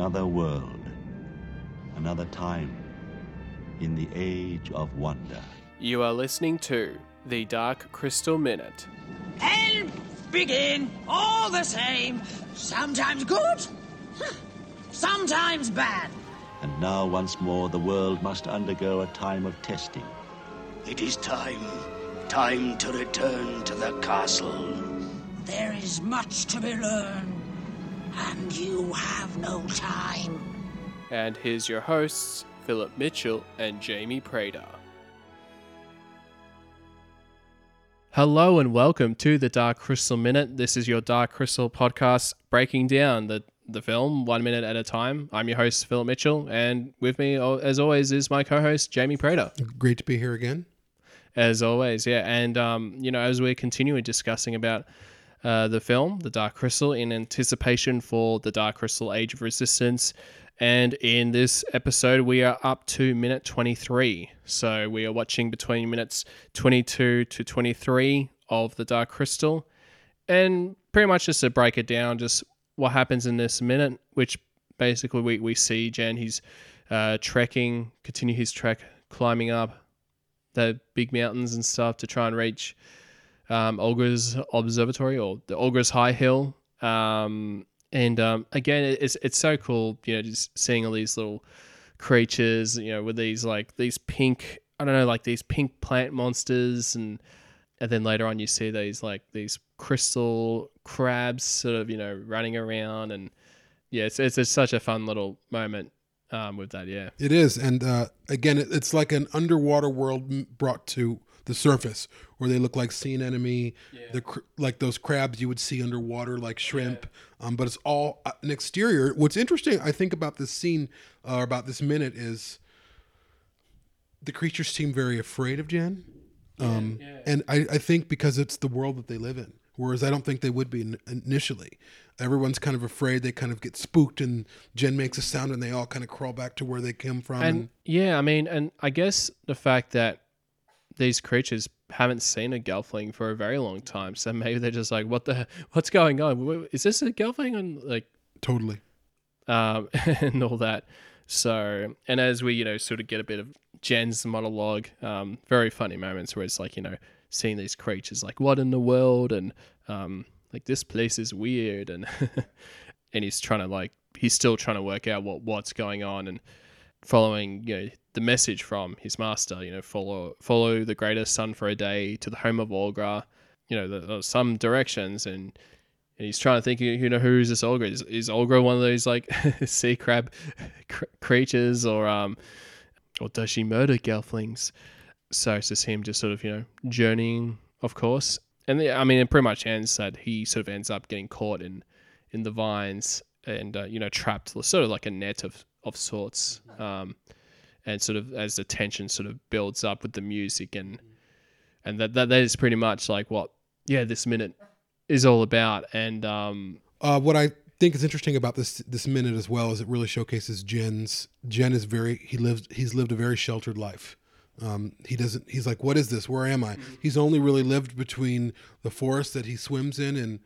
another world, another time, in the age of wonder. You are listening to The Dark Crystal Minute. And begin all the same. Sometimes good, sometimes bad. And now, once more, the world must undergo a time of testing. It is time. Time to return to the castle. There is much to be learned, and you have no time. And here's your hosts, Philip Mitchell and Jamie Prater. Hello and welcome to the Dark Crystal Minute. This is your Dark Crystal podcast breaking down the, the film one minute at a time. I'm your host, Philip Mitchell, and with me, as always, is my co host, Jamie Prater. Great to be here again. As always, yeah. And, um, you know, as we're continuing discussing about uh, the film, The Dark Crystal, in anticipation for The Dark Crystal Age of Resistance. And in this episode, we are up to minute 23. So we are watching between minutes 22 to 23 of The Dark Crystal. And pretty much just to break it down, just what happens in this minute, which basically we, we see Jen, he's uh, trekking, continue his trek, climbing up the big mountains and stuff to try and reach um, observatory or the Aughra's High Hill. Um, and um, again, it's it's so cool, you know, just seeing all these little creatures, you know, with these like these pink, I don't know, like these pink plant monsters, and and then later on you see these like these crystal crabs, sort of, you know, running around, and yeah, it's it's, it's such a fun little moment um, with that, yeah. It is, and uh, again, it, it's like an underwater world brought to the surface, where they look like sea anemone, the cr- like those crabs you would see underwater, like shrimp. Um, but it's all uh, an exterior. What's interesting, I think, about this scene uh, or about this minute is the creatures seem very afraid of Jen, um, and I, I think because it's the world that they live in. Whereas I don't think they would be initially. Everyone's kind of afraid. They kind of get spooked, and Jen makes a sound, and they all kind of crawl back to where they came from. And yeah, I mean, and I guess the fact that these creatures haven't seen a gelfling for a very long time, so maybe they're just like, "What the? What's going on? Is this a gelfling?" And like, totally. um, and all that. So, and as we, you know, sort of get a bit of Jen's monologue, um, very funny moments where it's like, you know, seeing these creatures, like, what in the world? And, um, like, this place is weird. And, and he's trying to, like, he's still trying to work out what, what's going on and following, you know, the message from his master, you know, follow, follow the greatest sun for a day to the home of Aughra, you know, the, the, some directions. And, and he's trying to think, you know, who is this Aughra? Is, is Aughra one of those like sea crab cr- creatures, or um, or does she murder gelflings? So it's just him, just sort of you know journeying, of course. And the, I mean, it pretty much ends that he sort of ends up getting caught in in the vines and uh, you know trapped, sort of like a net of of sorts. Um, and sort of as the tension sort of builds up with the music and and that that, that is pretty much like what yeah this minute is all about. And um, Uh, what I think is interesting about this this minute as well is it really showcases Jen's. Jen is very he lives he's lived a very sheltered life. Um, he doesn't. He's like, what is this? Where am I? He's only really lived between the forest that he swims in and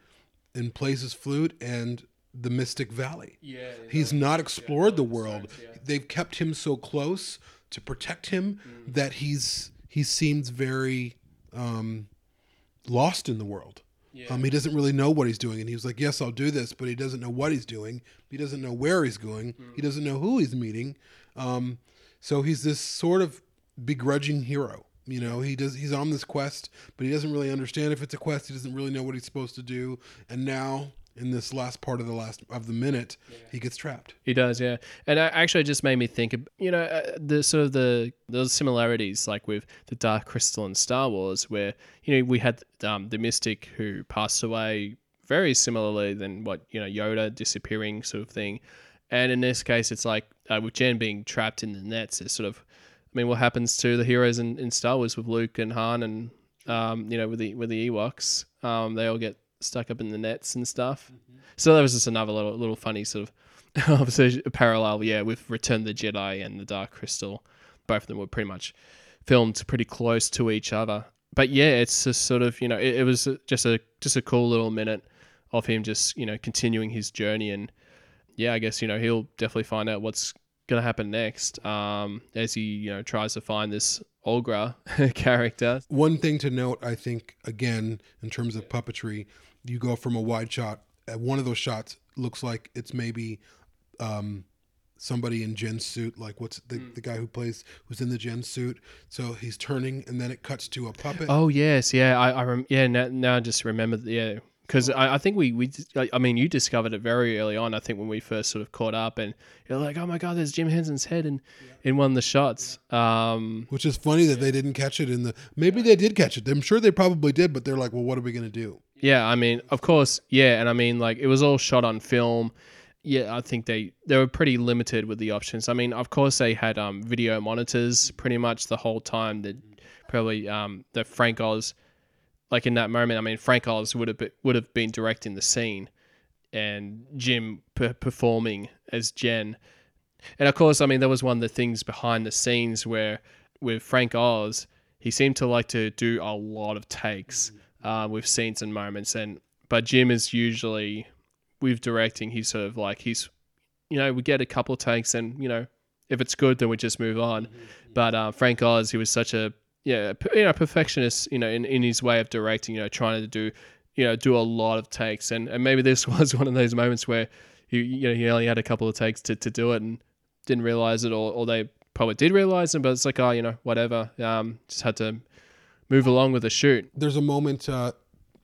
and plays his flute and the Mystic Valley. Yeah, he's not explored the world. They've kept him so close to protect him that he's he seems very um, lost in the world. Um, he doesn't really know what he's doing, and he was like, "Yes, I'll do this," but he doesn't know what he's doing. He doesn't know where he's going. He doesn't know who he's meeting. Um, so he's this sort of begrudging hero. You know, he does. He's on this quest, but he doesn't really understand if it's a quest. He doesn't really know what he's supposed to do. And now, in this last part of the last of the minute, he gets trapped. He does, yeah. And uh, actually, it just made me think, of, you know, uh, the sort of the those similarities, like with the Dark Crystal and Star Wars, where you know we had um, the Mystic who passed away very similarly than what you know Yoda disappearing sort of thing. And in this case, it's like uh, with Jen being trapped in the nets. It's sort of, I mean, what happens to the heroes in, in Star Wars with Luke and Han, and um, you know, with the with the Ewoks, um, they all get stuck up in the nets and stuff. Mm-hmm. So that was just another little little funny sort of obviously parallel, yeah, with Return of the Jedi and the Dark Crystal. Both of them were pretty much filmed pretty close to each other. But yeah, it's just sort of you know it, it was just a just a cool little minute of him just you know continuing his journey and yeah, I guess you know he'll definitely find out what's gonna happen next um, as he you know tries to find this Aughra character. One thing to note, I think, again, in terms of puppetry, you go from a wide shot. At one of those shots looks like it's maybe um, somebody in Jen's suit, like what's the, the guy who plays who's in the Jen suit. So he's turning, and then it cuts to a puppet. Oh yes, yeah, I, I rem- yeah now, now I just remember yeah because I, I think we we I I mean you discovered it very early on. I think when we first sort of caught up and you're like, oh my god, there's Jim Henson's head in in one of the shots. Um, Which is funny that they didn't catch it in the. Maybe they did catch it. I'm sure they probably did, but they're like, well, what are we going to do? Yeah, I mean, of course, yeah, and I mean, like it was all shot on film. Yeah, I think they they were pretty limited with the options. I mean, of course, they had um, video monitors pretty much the whole time. That probably um, that Frank Oz, like in that moment, I mean, Frank Oz would have be, would have been directing the scene, and Jim per- performing as Jen. And of course, I mean, there was one of the things behind the scenes where with Frank Oz, he seemed to like to do a lot of takes uh, with scenes and moments. And but Jim is usually with directing, he's sort of like he's, you know, we get a couple of takes, and you know, if it's good, then we just move on. But uh, Frank Oz, he was such a yeah, you know, perfectionist, you know, in, in his way of directing, you know, trying to do, you know, do a lot of takes, and, and maybe this was one of those moments where he, you know, he only had a couple of takes to, to do it and didn't realize it, or, or they probably did realize it, but it's like, oh, you know, whatever, um, just had to move along with the shoot. There's a moment, uh,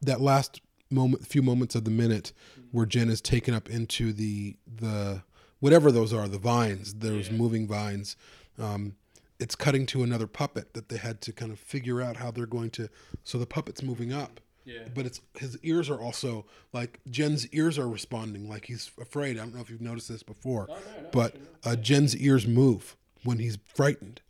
that last moment, few moments of the minute, where Jen is taken up into the the whatever those are, the vines, those moving vines. Um, it's cutting to another puppet that they had to kind of figure out how they're going to. So the puppet's moving up. Yeah. But it's his ears are also like Jen's ears are responding like he's afraid. I don't know if you've noticed this before, but uh, Jen's ears move when he's frightened.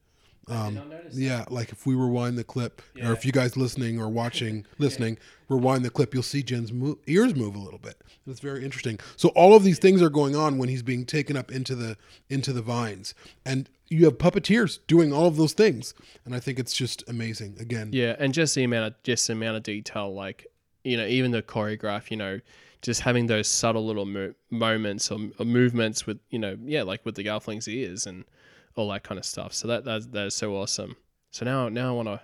Um, yeah, like if we rewind the clip, or if you guys listening or watching, listening, rewind the clip, you'll see Jen's mo- ears move a little bit. It's very interesting. So all of these things are going on when he's being taken up into the into the vines, and you have puppeteers doing all of those things, and I think it's just amazing. Again, Yeah, and just the amount of just the amount of detail, like you know, even the choreograph, you know, just having those subtle little mo- moments or, or movements with you know, yeah, like with the Gelfling's ears and all that kind of stuff. So that that that is so awesome. So now now I want to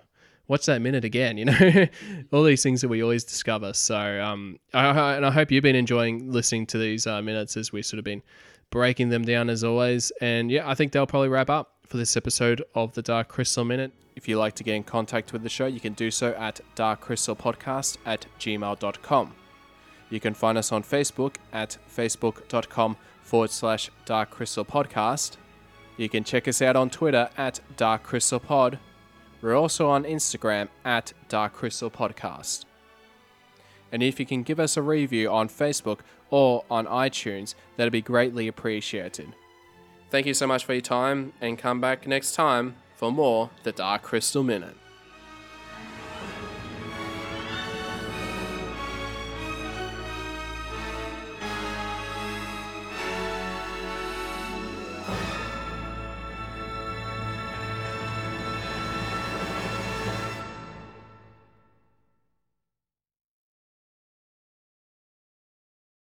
watch that minute again. You know, all these things that we always discover. So um, I, I, and I hope you've been enjoying listening to these uh, minutes as we sort of been breaking them down as always. And yeah, I think they'll probably wrap up for this episode of the Dark Crystal Minute. If you'd like to get in contact with the show, you can do so at darkcrystalpodcast at gmail.com. You can find us on Facebook at facebook.com forward slash Dark Crystal Podcast. You can check us out on Twitter at Dark Crystal Pod. We're also on Instagram at Dark Crystal Podcast. And if you can give us a review on Facebook or on iTunes, that'd be greatly appreciated. Thank you so much for your time, and come back next time for more The Dark Crystal Minute.